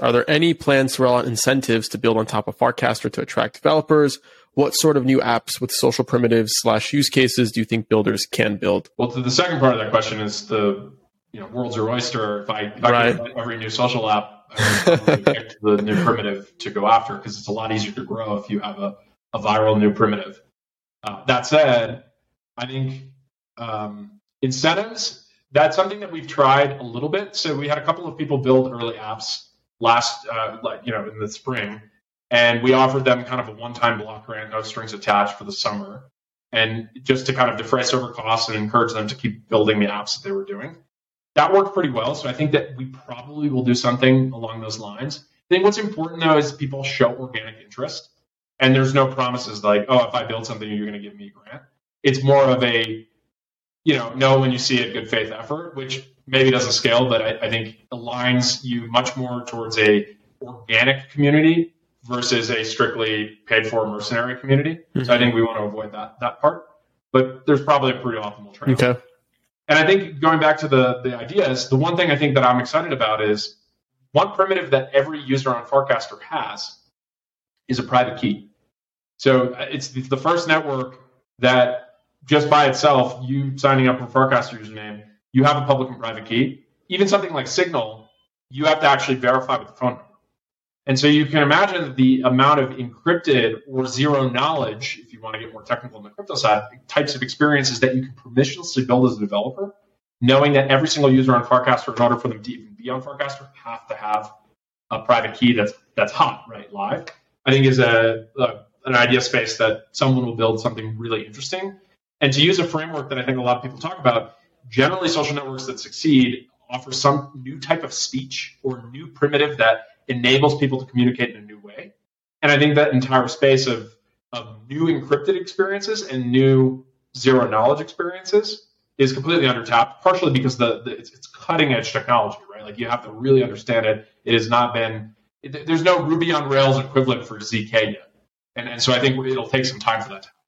Are there any plans to roll out incentives to build on top of Farcaster to attract developers? What sort of new apps with social primitives slash use cases do you think builders can build? Well, to the second part of that question is the you know world's your oyster. If I, if I right. every new social app, I pick the new primitive to go after because it's a lot easier to grow if you have a, a viral new primitive. Uh, that said, I think um, incentives that's something that we've tried a little bit. So we had a couple of people build early apps last, uh, you know, in the spring, and we offered them kind of a one-time block grant, no strings attached, for the summer, and just to kind of defray server costs and encourage them to keep building the apps that they were doing. That worked pretty well. So I think that we probably will do something along those lines. I think what's important though is people show organic interest, and there's no promises like, oh, if I build something, you're going to give me a grant. It's more of a you know, know when you see a good faith effort, which maybe doesn't scale, but I, I think aligns you much more towards a organic community versus a strictly paid for mercenary community. Mm-hmm. So I think we want to avoid that that part. But there's probably a pretty optimal trade. Okay. And I think going back to the the ideas, the one thing I think that I'm excited about is one primitive that every user on Farcaster has is a private key. So uh, it's the first network that just by itself, you signing up for Farcaster username, you have a public and private key. Even something like Signal, you have to actually verify with the phone number. And so you can imagine the amount of encrypted or zero knowledge, if you want to get more technical on the crypto side, types of experiences that you can permissionlessly build as a developer, knowing that every single user on Farcaster, in order for them to even be on Farcaster, have to have a private key that's that's hot, right, live. I think is a, a an idea space that someone will build something really interesting. And to use a framework that I think a lot of people talk about, generally social networks that succeed offer some new type of speech or new primitive that enables people to communicate in a new way. And I think that entire space of, of new encrypted experiences and new zero knowledge experiences is completely undertapped, partially because the, the it's, it's, cutting edge technology, right? Like you have to really understand it. It has not been, there's no Ruby on Rails equivalent for ZK yet. And, and so I think it'll take some time for that to